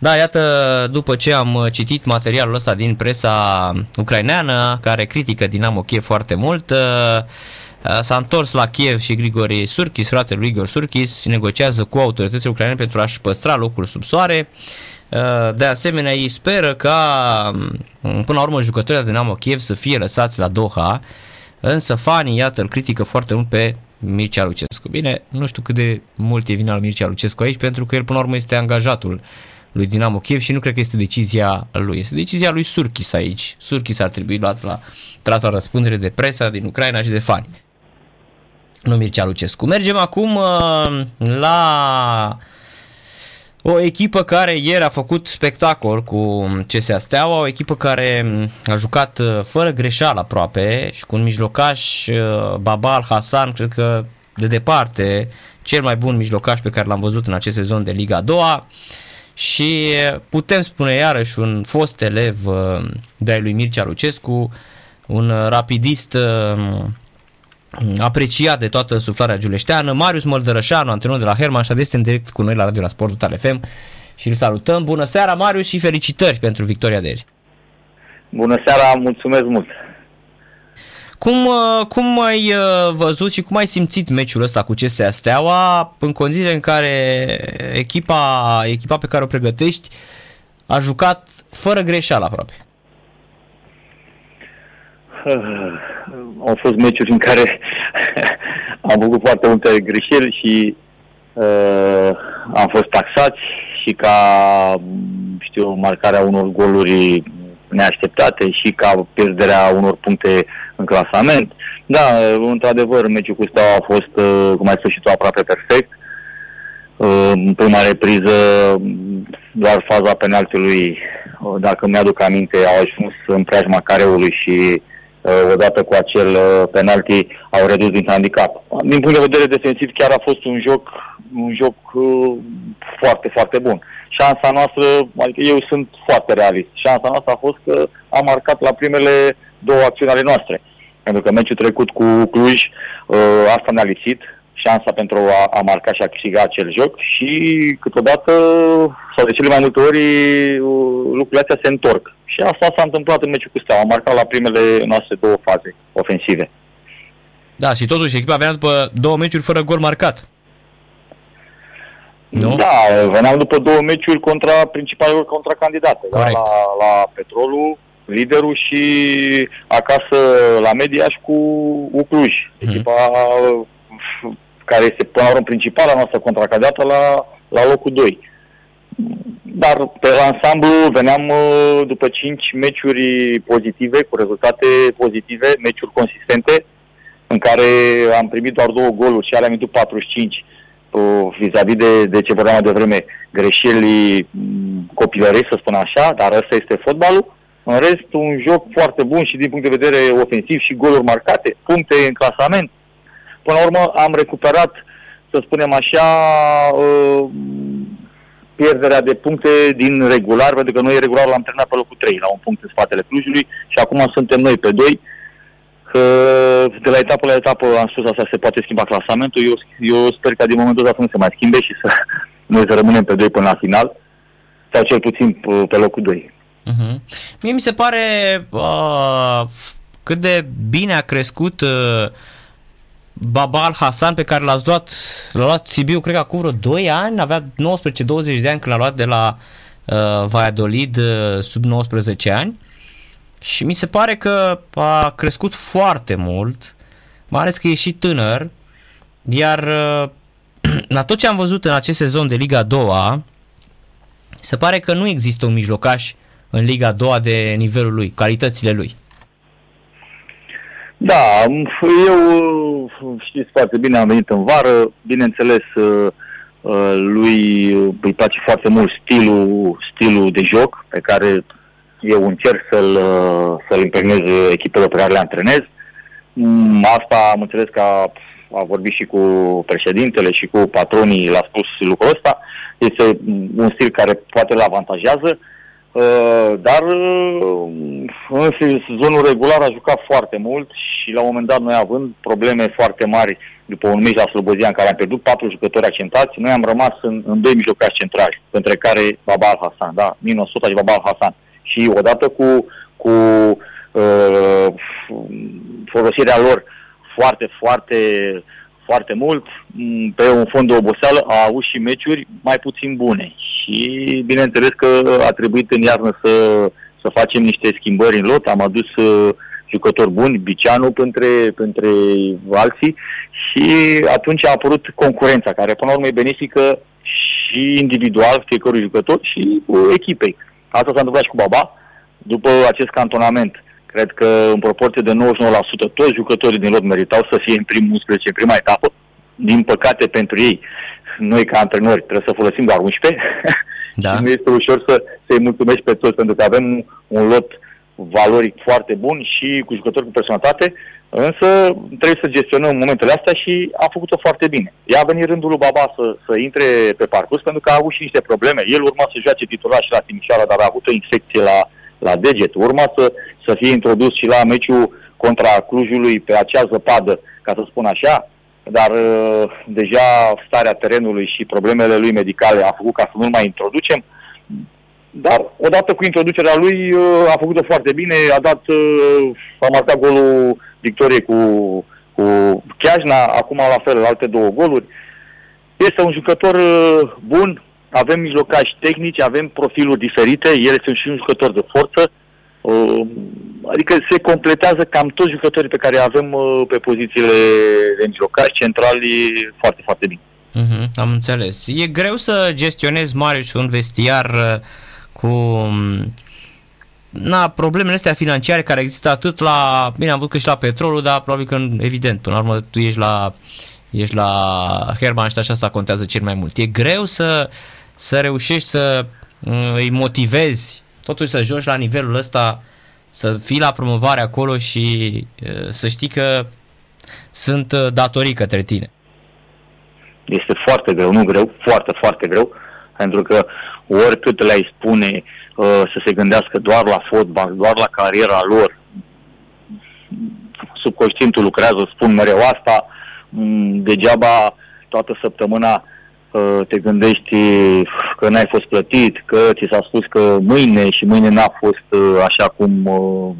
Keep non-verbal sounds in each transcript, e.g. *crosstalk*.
Da, iată, după ce am citit materialul ăsta din presa ucraineană, care critică Dinamo Kiev foarte mult, s-a întors la Kiev și Grigori Surkis, fratele lui Igor Surkis, negociază cu autoritățile ucrainene pentru a-și păstra locul sub soare. De asemenea, ei speră ca, până la urmă, jucătorii de Dinamo Kiev să fie lăsați la Doha, însă fanii, iată, îl critică foarte mult pe Mircea Lucescu. Bine, nu știu cât de mult e vina lui Mircea Lucescu aici, pentru că el până la urmă este angajatul lui Dinamo Kiev și nu cred că este decizia lui. Este decizia lui Surkis aici. Surkis ar trebui luat la tras la răspundere de presa din Ucraina și de fani. Nu Mircea Lucescu. Mergem acum uh, la o echipă care ieri a făcut spectacol cu CSA Steaua, o echipă care a jucat uh, fără greșeală aproape și cu un mijlocaș uh, Babal Hasan, cred că de departe cel mai bun mijlocaș pe care l-am văzut în acest sezon de Liga 2 și putem spune iarăși un fost elev uh, de lui Mircea Lucescu, un rapidist apreciat de toată suflarea giuleșteană, Marius Măldărășanu, antrenor de la Herman și este în direct cu noi la Radio la Sport Total FM și îl salutăm. Bună seara Marius și felicitări pentru victoria de ieri. Bună seara, mulțumesc mult. Cum, uh, cum ai uh, văzut și cum ai simțit meciul ăsta cu CSA Steaua în condițiile în care echipa, echipa pe care o pregătești a jucat fără greșeală aproape? *sighs* au fost meciuri în care *laughs* am făcut foarte multe greșeli și uh, am fost taxați și ca, știu, marcarea unor goluri neașteptate și ca pierderea unor puncte în clasament. Da, într-adevăr, meciul cu Steaua a fost, uh, cum ai spus și tu, aproape perfect. Uh, în prima repriză, doar faza penaltului, uh, dacă mi-aduc aminte, au ajuns în preajma careului și Uh, odată cu acel uh, penalti au redus din handicap. Din punct de vedere defensiv chiar a fost un joc, un joc uh, foarte, foarte bun. Șansa noastră, adică eu sunt foarte realist, șansa noastră a fost că am marcat la primele două acțiuni ale noastre. Pentru că meciul trecut cu Cluj, asta ne-a lipsit, șansa pentru a, a marca și a câștiga acel joc și câteodată, sau de cele mai multe ori, lucrurile astea se întorc. Și asta s-a întâmplat în meciul cu Steaua. Am marcat la primele noastre două faze ofensive. Da, și totuși echipa venea după două meciuri fără gol marcat. Nu? Da, veneam după două meciuri contra principalilor contracandidate. Da, la, la Petrolul, liderul și acasă la Mediaș cu Ucluj. Hmm. Echipa care este până la urmă principala noastră contracandidată la, la locul 2 dar pe ansamblu veneam uh, după 5 meciuri pozitive, cu rezultate pozitive, meciuri consistente, în care am primit doar două goluri și alea minutul 45 uh, vis-a-vis de, de ce vorbeam de vreme, greșeli mm, copilărești, să spun așa, dar ăsta este fotbalul. În rest, un joc foarte bun și din punct de vedere ofensiv și goluri marcate, puncte în clasament. Până la urmă am recuperat, să spunem așa, uh, pierderea de puncte din regular, pentru că noi regular l-am terminat pe locul 3, la un punct în spatele Clujului și acum suntem noi pe 2. Că de la etapă la etapă am spus asta, se poate schimba clasamentul. Eu, eu sper că din momentul ăsta să nu se mai schimbe și să *laughs* noi să rămânem pe 2 până la final, sau cel puțin pe locul 2. Uh-huh. Mhm. Mie mi se pare uh, cât de bine a crescut uh, Babal Hasan pe care l-ați luat, l-a luat Sibiu, cred că acum vreo 2 ani, avea 19-20 de ani când l-a luat de la uh, Valladolid uh, sub 19 ani și mi se pare că a crescut foarte mult, mai ales că e și tânăr, iar uh, *clears throat* la tot ce am văzut în acest sezon de Liga 2 se pare că nu există un mijlocaș în Liga 2 de nivelul lui, calitățile lui. Da, eu știți foarte bine, am venit în vară, bineînțeles uh, uh, lui îi place foarte mult stilul, stilul de joc pe care eu încerc să-l, uh, să-l impregnez echipelor pe care le antrenez. Mm, asta am înțeles că a, a vorbit și cu președintele și cu patronii, l-a spus lucrul ăsta. Este un stil care poate îl avantajează. Uh, dar uh, în sezonul regular a jucat foarte mult și la un moment dat noi având probleme foarte mari după un meci la Slobozia în care am pierdut patru jucători accentați, noi am rămas în, în doi mijlocași centrali, între care Babal Hasan, da, Nino Sota și Babal Hasan. Și odată cu, cu uh, folosirea lor foarte, foarte foarte mult, pe un fond de oboseală, a avut și meciuri mai puțin bune. Și bineînțeles că a trebuit în iarnă să, să facem niște schimbări în lot. Am adus uh, jucători buni, Bicianu între, între alții și atunci a apărut concurența, care până la urmă e benefică și individual fiecărui jucător și echipei. Asta s-a întâmplat și cu Baba. După acest cantonament, Cred că în proporție de 99% toți jucătorii din lot meritau să fie în primul 11, în prima etapă. Din păcate pentru ei, noi ca antrenori trebuie să folosim doar 11. Da. *laughs* și nu este ușor să, să-i mulțumești pe toți, pentru că avem un lot valoric foarte bun și cu jucători cu personalitate, însă trebuie să gestionăm momentele astea și a făcut-o foarte bine. Ea a venit rândul lui Baba să, să intre pe parcurs pentru că a avut și niște probleme. El urma să joace titular și la Timișoara, dar a avut o infecție la, la deget. Urma să, să fie introdus și la meciul contra Clujului pe acea zăpadă, ca să spun așa, dar uh, deja starea terenului și problemele lui medicale a făcut ca să nu-l mai introducem. Dar odată cu introducerea lui uh, a făcut-o foarte bine, a dat, uh, a marcat golul victoriei cu, cu Chiajna, acum la fel alte două goluri. Este un jucător uh, bun, avem mijlocași tehnici, avem profiluri diferite, el este și un jucător de forță, uh, adică se completează cam toți jucătorii pe care avem uh, pe pozițiile de mijlocași centrali foarte, foarte bine. Uh-huh, am înțeles. E greu să gestionezi, Marius, un vestiar uh, cu um, na, problemele astea financiare care există atât la, bine am văzut că și la petrolul, dar probabil că evident, până la urmă tu ești la ești la Herman și așa să contează cel mai mult. E greu să, să reușești să îi motivezi totuși să joci la nivelul ăsta, să fii la promovare acolo și să știi că sunt datorii către tine. Este foarte greu, nu greu, foarte, foarte greu, pentru că oricât le-ai spune uh, să se gândească doar la fotbal, doar la cariera lor, subconștientul lucrează, spun mereu asta, degeaba toată săptămâna te gândești că n-ai fost plătit, că ți s-a spus că mâine și mâine n-a fost uh, așa cum uh,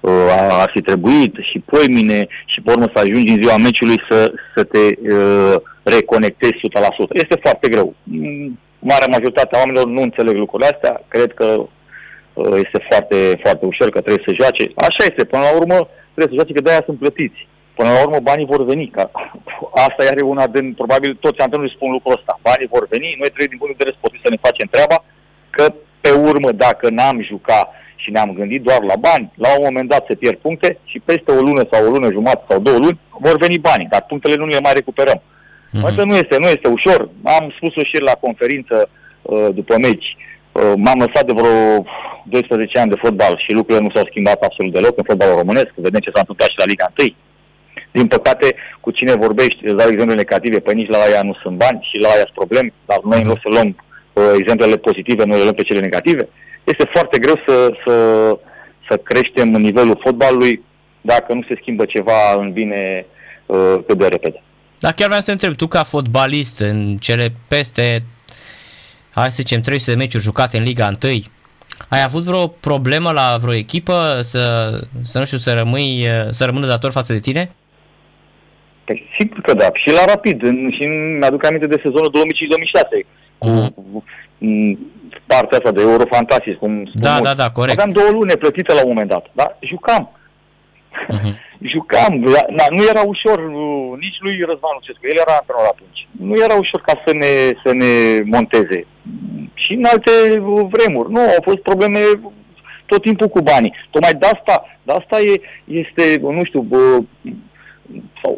uh, ar fi trebuit și poimine și pe urmă să ajungi în ziua meciului să, să te reconectezi 100%. Este foarte greu. Mm, marea majoritate a oamenilor nu înțeleg lucrurile astea. Cred că este foarte, foarte ușor că trebuie să joace. Așa este. Până la urmă trebuie să joace că de-aia sunt plătiți. Până la urmă banii vor veni. Ca asta are una din, probabil toți antrenorii spun lucrul ăsta. Banii vor veni, noi trebuie din punct de vedere sportiv să ne facem treaba, că pe urmă dacă n-am jucat și ne-am gândit doar la bani, la un moment dat se pierd puncte și peste o lună sau o lună jumătate sau două luni vor veni banii, dar punctele nu le mai recuperăm. Mm-hmm. Asta nu este, nu este ușor. Am spus-o și la conferință uh, după meci. Uh, m-am lăsat de vreo 12 ani de fotbal și lucrurile nu s-au schimbat absolut deloc în fotbalul românesc. Vedem ce s-a întâmplat și la Liga 1. Din păcate, cu cine vorbești, îți dau exemple negative, pe nici la aia nu sunt bani și la aia sunt probleme, dar noi în loc să luăm uh, exemplele pozitive, noi le luăm pe cele negative. Este foarte greu să, să, să creștem nivelul fotbalului dacă nu se schimbă ceva în bine uh, cât de repede. Dar chiar vreau să întreb, tu ca fotbalist în cele peste, hai să zicem, 300 de meciuri jucate în Liga 1, ai avut vreo problemă la vreo echipă să, să nu știu, să rămâi, să rămână dator față de tine? Păi sigur că da. Și la Rapid. Și mi-aduc aminte de sezonul 2005-2006. Cu uh-huh. partea asta de Eurofantasy, cum spun Da, da, da, corect. Aveam două luni plătite la un moment dat. Da? Jucam. Uh-huh. *laughs* Jucam. Da, nu era ușor nici lui Răzvan Lucescu. El era antrenor atunci. Nu era ușor ca să ne, să ne monteze. Și în alte vremuri. Nu, au fost probleme tot timpul cu banii. Tocmai de asta, de asta e, este, nu știu, bă,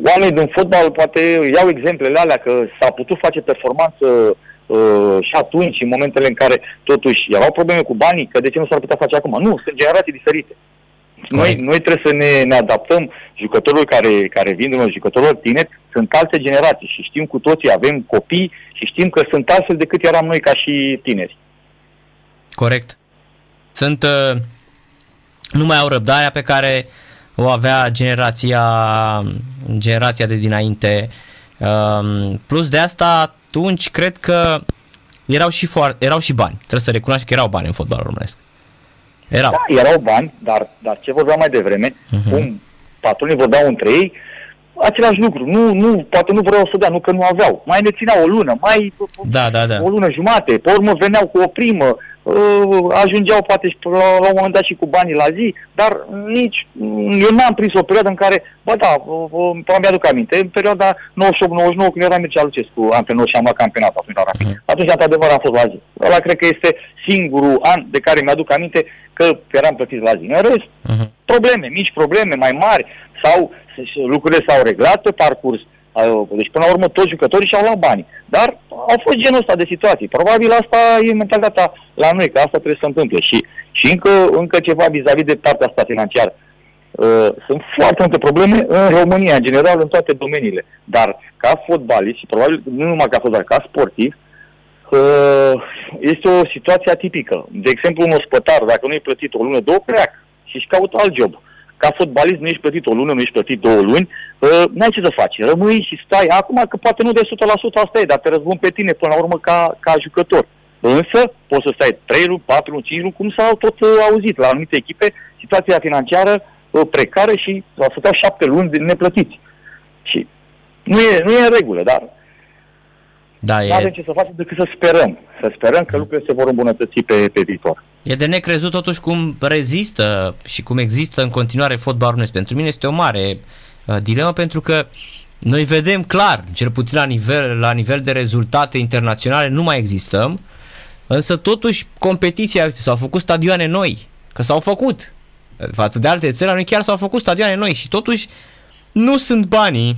oamenii din fotbal poate iau exemplele alea că s-a putut face performanță uh, și atunci, în momentele în care totuși erau probleme cu banii, că de ce nu s-ar putea face acum? Nu, sunt generații diferite. Noi, noi trebuie să ne, ne adaptăm jucătorilor care, care vin din jucătorilor tineri, sunt alte generații și știm cu toții, avem copii și știm că sunt altfel decât eram noi ca și tineri. Corect. Sunt, uh, nu mai au răbdarea pe care o avea generația, generația de dinainte. Um, plus de asta, atunci cred că erau și, foarte, erau și bani. Trebuie să recunoaște că erau bani în fotbalul românesc. Erau. Da, erau bani, dar, dar ce vorbeam mai devreme, uh-huh. cum patronii vorbeau între ei, același lucru. Nu, nu, poate nu vreau să dea, nu că nu aveau. Mai ne țineau o lună, mai da, da, da. o lună jumate, pe urmă veneau cu o primă, uh, ajungeau poate și la, la un moment dat și cu banii la zi, dar nici, eu n-am prins o perioadă în care, bă da, uh, mi-aduc aminte, în perioada 98-99 când era Mircea Lucescu antrenor și am luat campionat atunci la Rapid. Uh-huh. Atunci, într-adevăr, am fost la zi. Ăla cred că este singurul an de care mi-aduc aminte că eram plătiți la zi. În rest, uh-huh. probleme, mici probleme, mai mari, sau lucrurile s-au reglat pe parcurs. Deci, până la urmă, toți jucătorii și-au luat bani. Dar au fost genul ăsta de situații. Probabil asta e mentalitatea la noi, că asta trebuie să întâmple. Și, și încă, încă ceva vis-a-vis de partea asta financiară. Uh, sunt foarte multe probleme în România, în general, în toate domeniile. Dar ca fotbalist, și probabil nu numai ca fotbalist, ca sportiv, uh, este o situație atipică. De exemplu, un ospătar, dacă nu e plătit o lună, două, pleacă și își caută alt job ca fotbalist nu ești plătit o lună, nu ești plătit două luni, uh, n-ai ce să faci. Rămâi și stai. Acum că poate nu de 100% asta e, dar te răzbun pe tine până la urmă ca, ca jucător. Însă poți să stai 3 luni, 4 luni, 5 luni, cum s-au tot uh, auzit la anumite echipe, situația financiară uh, precară și să stau 7 luni de neplătiți. Și nu e, nu e în regulă, dar da, nu e... avem ce să facem decât să sperăm. Să sperăm că lucrurile se vor îmbunătăți pe, pe viitor. E de necrezut totuși cum rezistă și cum există în continuare fotbalul românesc. Pentru mine este o mare uh, dilemă pentru că noi vedem clar, cel puțin la nivel, la nivel de rezultate internaționale, nu mai existăm, însă totuși competiția, uite, s-au făcut stadioane noi, că s-au făcut. Față de alte țări, noi chiar s-au făcut stadioane noi și totuși nu sunt banii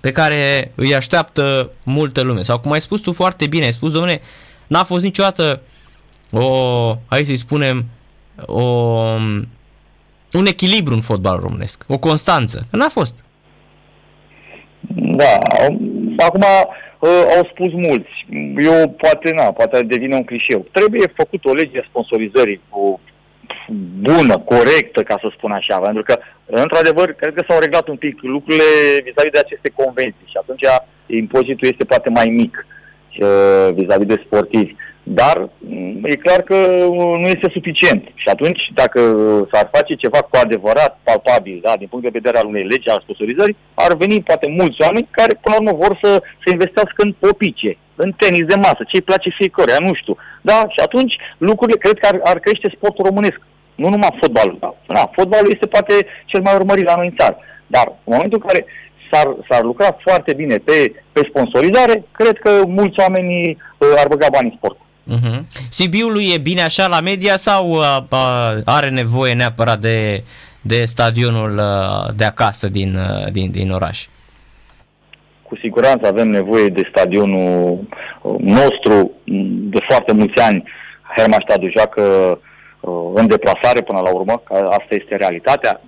pe care îi așteaptă multă lume. Sau cum ai spus tu foarte bine, ai spus, domnule, n-a fost niciodată o, hai să-i spunem, o, un echilibru în fotbal românesc, o constanță. N-a fost. Da, acum ă, au spus mulți. Eu poate, na, poate devine un clișeu. Trebuie făcut o lege a sponsorizării cu bună, corectă, ca să spun așa, pentru că, într-adevăr, cred că s-au reglat un pic lucrurile vis-a-vis de aceste convenții și atunci impozitul este poate mai mic uh, vis-a-vis de sportivi. Dar mm, e clar că nu este suficient. Și atunci, dacă s-ar face ceva cu adevărat palpabil, da, din punct de vedere al unei legi, al sponsorizării, ar veni poate mulți oameni care, până la urmă, vor să se investească în popice, în tenis de masă, ce îi place fiecare, nu știu. Da? Și atunci lucrurile cred că ar, ar crește sportul românesc. Nu numai fotbalul. Da. da, fotbalul este poate cel mai urmărit la noi în țară. Dar în momentul în care s-ar, s-ar lucra foarte bine pe, pe sponsorizare, cred că mulți oameni uh, ar băga bani în sport. Uh-huh. Sibiului e bine așa la media sau uh, uh, are nevoie neapărat de, de stadionul uh, de acasă din, uh, din, din oraș? Cu siguranță avem nevoie de stadionul uh, nostru de foarte mulți ani. Hermannstadtul joacă uh, în deplasare până la urmă, că asta este realitatea.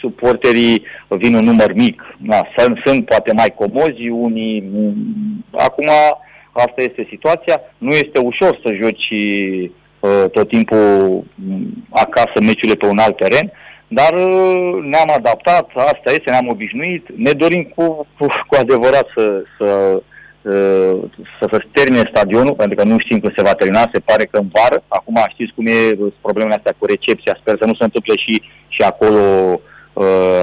Suporterii vin un număr mic. Da, sunt, sunt poate mai comozi, unii acum Asta este situația. Nu este ușor să joci uh, tot timpul mm, acasă meciurile pe un alt teren, dar uh, ne-am adaptat, asta este, ne-am obișnuit, ne dorim cu, cu, cu adevărat să, să, uh, să se termine stadionul, pentru că nu știm când se va termina, se pare că în vară. Acum știți cum e problemele astea cu recepția, sper să nu se întâmple și, și acolo Uh,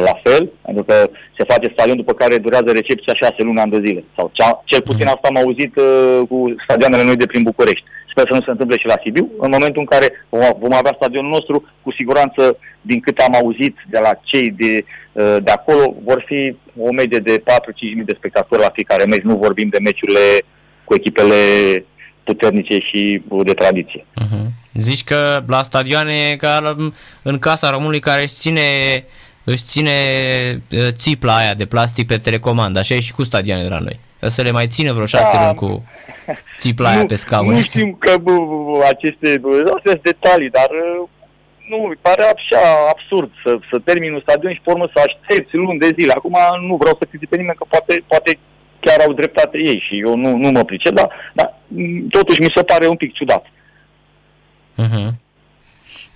la fel, pentru că se face stadion după care durează recepția șase luni, ani de zile. Sau cea, cel puțin asta am auzit uh, cu stadioanele noi de prin București. Sper să nu se întâmple și la Sibiu. În momentul în care vom avea stadionul nostru, cu siguranță, din câte am auzit de la cei de, uh, de acolo, vor fi o medie de 4-5 mii de spectatori la fiecare meci. Nu vorbim de meciurile cu echipele puternice și de tradiție. Uh-huh. Zici că la stadioane ca în Casa Românului care își ține își ține uh, țipla aia de plastic pe telecomandă, așa e și cu stadioane de la noi. Să le mai țină vreo șase da. luni cu țipla aia pe scaun. Nu știm că bă, aceste astea detalii, dar uh, nu, îmi pare așa absurd să, să termin un stadion și pe urmă să aștepți luni de zile. Acum nu vreau să critic pe nimeni că poate, poate chiar au dreptate ei și eu nu, nu mă pricep, dar, dar totuși mi se pare un pic ciudat. Uh-huh.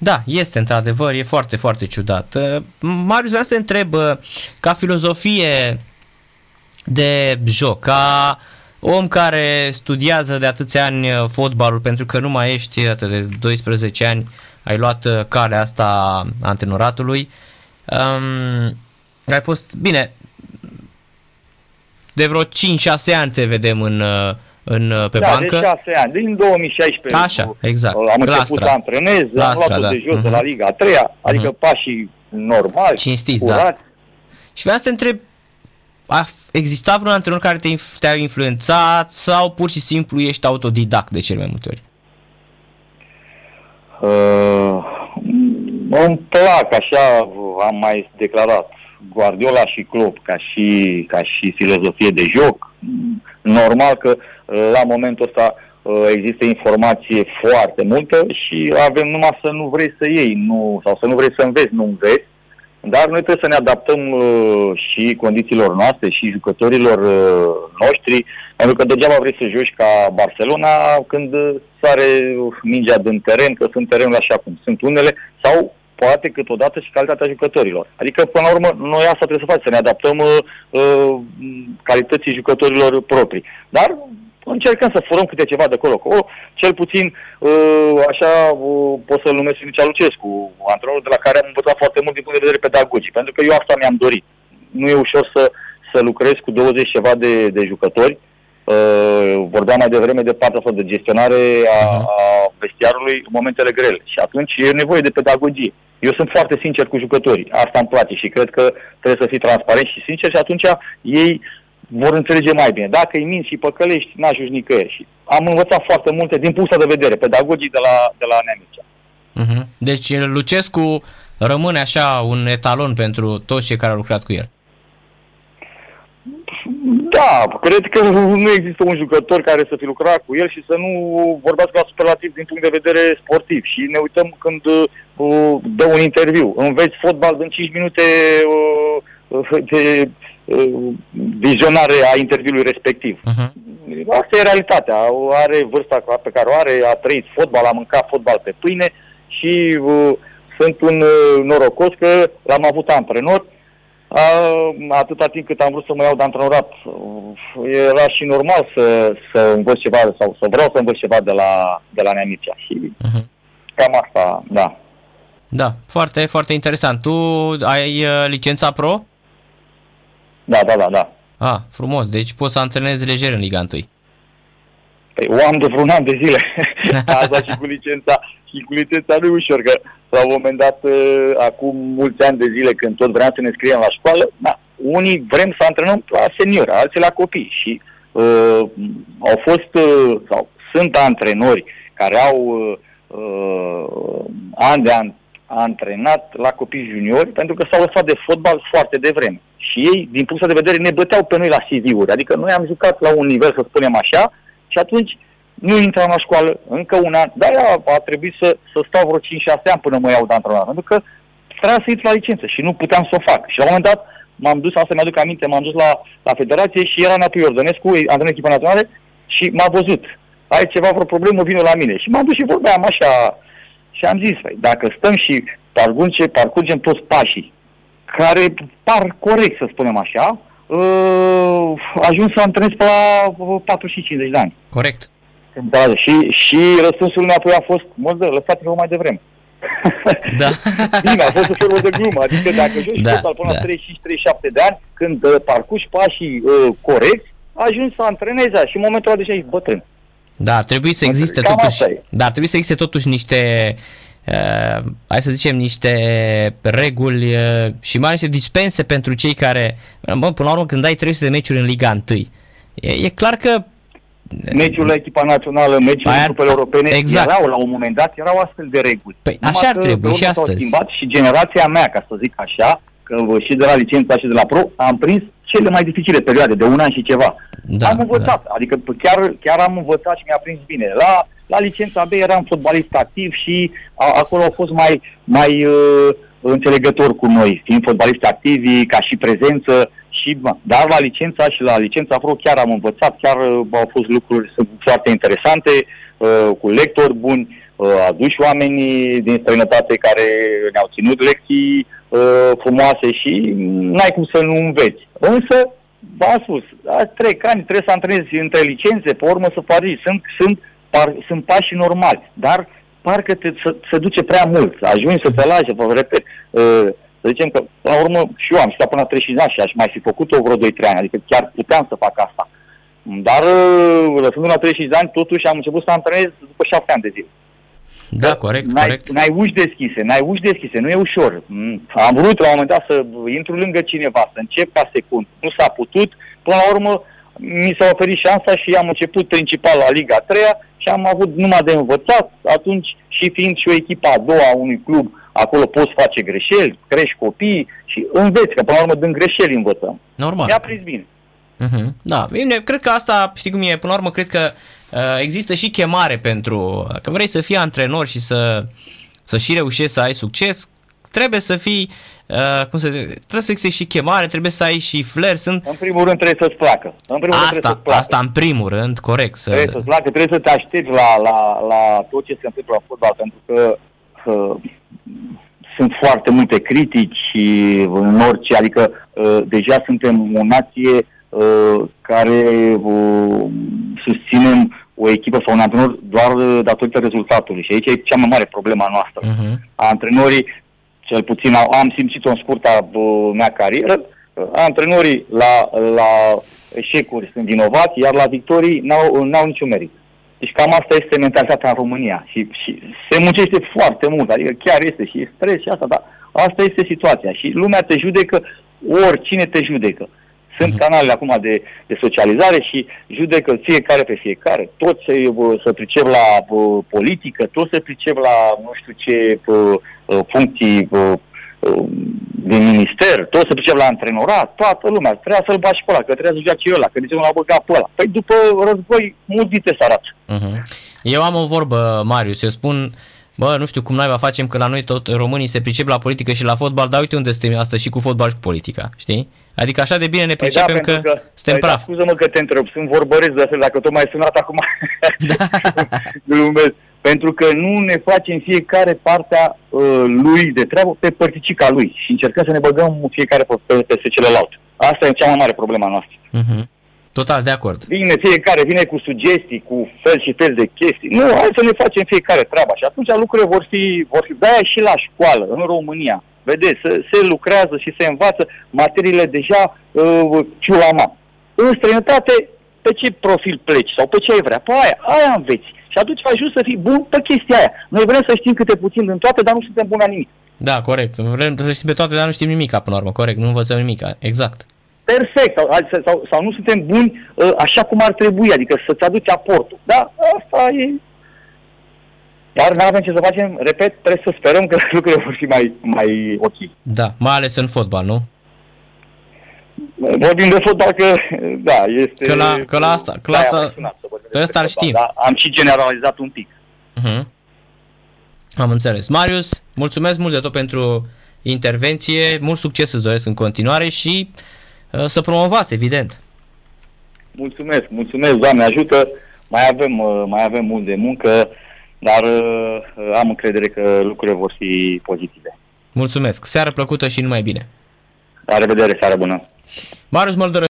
Da, este într-adevăr, e foarte, foarte ciudat. Uh, Marius, vreau să întreb, uh, ca filozofie de joc, ca om care studiază de atâția ani uh, fotbalul, pentru că nu mai ești atât de 12 ani, ai luat calea asta antenoratului. Um, ai fost, bine, de vreo 5-6 ani te vedem în, în, pe da, bancă. de 6 ani, din 2016. Așa, exact. Am început Lastra. să antrenez, Lastra, am luat da. de jos uh-huh. de la mhm. Liga a 3 adică uh-huh. pașii normali, Cinstiți, da. curați. Da. Și vreau să te întreb, a existat vreun antrenor care te, te-a influențat sau pur și simplu ești autodidact de cele mai multe ori? Uh, îmi plac, așa am mai declarat, Guardiola și Klopp ca și, ca și filozofie de joc. Normal că la momentul ăsta uh, există informație foarte multă și avem numai să nu vrei să iei nu, sau să nu vrei să înveți, nu înveți. Dar noi trebuie să ne adaptăm uh, și condițiilor noastre și jucătorilor uh, noștri, pentru că degeaba vrei să joci ca Barcelona când sare mingea din teren, că sunt terenul așa cum sunt unele, sau poate câteodată și calitatea jucătorilor. Adică, până la urmă, noi asta trebuie să facem, să ne adaptăm uh, uh, calității jucătorilor proprii. Dar încercăm să furăm câte ceva de acolo. O, cel puțin, uh, așa, uh, pot să-l numesc Mircea Lucescu, antrenorul de la care am învățat foarte mult din punct de vedere pedagogic, pentru că eu asta mi-am dorit. Nu e ușor să, să lucrez cu 20 ceva de, de jucători, Uh, vorbeam mai devreme de partea asta de gestionare a, uh-huh. a vestiarului în momentele grele. Și atunci e nevoie de pedagogie. Eu sunt foarte sincer cu jucătorii. Asta îmi place și cred că trebuie să fii transparent și sincer și atunci ei vor înțelege mai bine. Dacă îi minți și păcălești, n-ajungi nicăieri. Și am învățat foarte multe din punctul de vedere, pedagogii de la, de la Neamicea. Uh-huh. Deci Lucescu rămâne așa un etalon pentru toți cei care au lucrat cu el. Da, cred că nu există un jucător care să fi lucrat cu el și să nu vorbească la superlativ din punct de vedere sportiv. Și ne uităm când uh, dă un interviu. Înveți fotbal în 5 minute uh, de uh, vizionare a interviului respectiv. Uh-huh. Asta e realitatea. Are vârsta pe care o are, a trăit fotbal, a mâncat fotbal pe pâine și uh, sunt un uh, norocos că l-am avut antrenor uh, atâta timp cât am vrut să mă iau de antrenorat. Era și normal să, să învăț ceva sau să vreau să învăț ceva de la, de la Neamicea și uh-huh. cam asta, da. Da, foarte, foarte interesant. Tu ai uh, licența pro? Da, da, da, da. Ah, frumos. Deci poți să antrenezi lejer în Liga 1. Păi, o am de vreun an de zile. *laughs* Asta și cu licența, și cu licența nu e ușor, că la un moment dat, uh, acum mulți ani de zile, când tot vreau să ne scriem la școală, da, unii vrem să antrenăm la senior, alții la copii și uh, au fost uh, sau sunt antrenori care au uh, uh, ani de an, antrenat la copii juniori pentru că s-au lăsat de fotbal foarte devreme. Și ei, din punctul de vedere, ne băteau pe noi la CV-uri. Adică noi am jucat la un nivel, să spunem așa, și atunci nu intram la școală încă un an, dar a, a trebuit să, să stau vreo 5-6 ani până mă iau de antrenor, pentru că trebuia să intru la licență și nu puteam să o fac. Și la un moment dat m-am dus, asta mi-aduc aminte, m-am dus la, la federație și era Neatu Iordănescu, antrenor echipa națională, și m-a văzut. Ai ceva, vreo problemă, vină la mine. Și m-am dus și vorbeam așa și am zis, băi, dacă stăm și parcurgem, parcurgem toți pașii care par corect, să spunem așa, uh, ajuns să antrenez pe la 40 50 de ani. Corect. Da, și, și răspunsul meu apoi a fost, mă, dă, lăsați-vă mai devreme. Da. *laughs* Bine, a fost o formă de glumă, adică dacă *laughs* joci da, fotbal până da. la 35-37 de ani, când uh, parcurgi pașii uh, corecți, ajungi să antrenezi și în momentul ăla deja ești bătrân. Da, ar trebui să existe Cam totuși, da, ar trebui să existe totuși niște uh, hai să zicem, niște reguli uh, și mai niște dispense pentru cei care, bă, până la urmă, când ai 300 de meciuri în Liga 1, e, e clar că meciul la echipa națională, meciul în grupele europene, exact. erau la un moment dat, erau astfel de reguli. Păi Numai așa ar trebui și astăzi. Schimbat și generația mea, ca să zic așa, că și de la licența și de la pro, am prins cele mai dificile perioade, de un an și ceva. Da, am învățat, da. adică chiar, chiar am învățat și mi-a prins bine. La, la licența B eram fotbalist activ și a, acolo au fost mai, mai uh, înțelegători cu noi, fiind fotbaliști activi, ca și prezență, și, dar la licența și la licența pro chiar am învățat, chiar uh, au fost lucruri foarte interesante. uh, cu lectori buni, uh, aduși oamenii din străinătate care ne-au ținut lecții uh, frumoase și n-ai cum să nu înveți. Însă, v-am spus, trec ani, trebuie să antrenezi între licențe, pe urmă să faci. Sunt, sunt, par, sunt pași normali, dar parcă te, să, se duce prea mult, ajungi să te lași, vă repet, uh, să zicem că, la urmă, și eu am stat până la 30 ani și aș mai fi făcut-o vreo 2-3 ani, adică chiar puteam să fac asta. Dar, uh, lăsând la 30 de ani, totuși am început să antrenez după 7 ani de zile. Da, corect, n-ai, corect. N-ai uși deschise, n-ai uși deschise, nu e ușor. Mm, am vrut la un moment dat să intru lângă cineva, să încep ca secund. Nu s-a putut. Până la urmă, mi s-a oferit șansa și am început principal la Liga 3 și am avut numai de învățat. Atunci, și fiind și o echipă a doua a unui club, acolo poți face greșeli, crești copii și înveți, că până la urmă din greșeli învățăm. Normal. Mi-a prins bine. Uh-huh. Da, bine, cred că asta, știi cum e, până la urmă, cred că uh, există și chemare pentru, că vrei să fii antrenor și să, să și reușești să ai succes, trebuie să fii, uh, cum să zic, trebuie să existe și chemare, trebuie să ai și flair, sunt... În primul rând trebuie să-ți placă. În primul asta, rând trebuie să-ți placă. asta în primul rând, corect. Să... Trebuie să-ți placă, trebuie să te aștepți la, la, la tot ce se întâmplă la fotbal, pentru că uh, sunt foarte multe critici în orice, adică uh, deja suntem o nație uh, care uh, susținem o echipă sau un antrenor doar datorită rezultatului și aici e cea mai mare problema noastră. Uh-huh. Antrenorii, cel puțin am simțit-o în scurta uh, mea carieră, uh, antrenorii la, la eșecuri sunt vinovați, iar la victorii n-au, n-au niciun merit. Deci cam asta este mentalitatea în România și, și se muncește foarte mult, adică chiar este și stres și asta, dar asta este situația și lumea te judecă, oricine te judecă. Sunt uh-huh. canalele acum de, de socializare și judecă fiecare pe fiecare. Toți se, se pricep la uh, politică, toți se pricep la nu știu ce uh, uh, funcții uh, din minister, toți se pricep la antrenorat, toată lumea. Trebuia să-l bași pe ăla, că trebuie să joace ăla, că de ce nu l-a băgat pe ăla. Păi după război, mulți se arată. Uh-huh. Eu am o vorbă, Marius, eu spun, bă, nu știu cum noi va facem, că la noi tot românii se pricep la politică și la fotbal, dar uite unde suntem astăzi și cu fotbal și cu politica, știi? Adică așa de bine ne pricepem păi da, că, că suntem păi praf. Da, scuză-mă că te întreb, sunt vorbăresc de asta, dacă tot mai sunat acum. Da. *laughs* *laughs* Glumesc. Pentru că nu ne facem fiecare partea uh, lui de treabă pe părticica lui și încercăm să ne băgăm fiecare pe, pe, peste celălalt. Asta e cea mai mare problema noastră. Uh-huh. Total, de acord. Vine fiecare, vine cu sugestii, cu fel și fel de chestii. Nu, hai să ne facem fiecare treaba și atunci lucrurile vor fi, vor fi de și la școală, în România. Vedeți, se, se lucrează și se învață materiile deja uh, ciulama. În străinătate, pe ce profil pleci sau pe ce ai vrea? Pe aia, aia înveți. Și atunci ajungi să fii bun pe chestia aia. Noi vrem să știm câte puțin din toate, dar nu suntem buni la nimic. Da, corect. Vrem să știm pe toate, dar nu știm nimic până la urmă. Corect, nu învățăm nimic. Exact. Perfect. Sau, sau, sau nu suntem buni uh, așa cum ar trebui, adică să-ți aduci aportul. Da, asta e dar nu avem ce să facem, repet, trebuie să sperăm că *laughs* lucrurile vor fi mai, mai ok. Da, mai ales în fotbal, nu? Vorbim de fotbal că, da, este... Că la, că la asta, că la asta, pe ăsta ar știm. Da, am și generalizat un pic. Uh-huh. Am înțeles. Marius, mulțumesc mult de tot pentru intervenție, mult succes îți doresc în continuare și uh, să promovați, evident. Mulțumesc, mulțumesc, Doamne ajută, mai avem, uh, mai avem mult de muncă, dar uh, am încredere că lucrurile vor fi pozitive. Mulțumesc. Seară plăcută și numai bine. La revedere, seară bună. Marius Măldără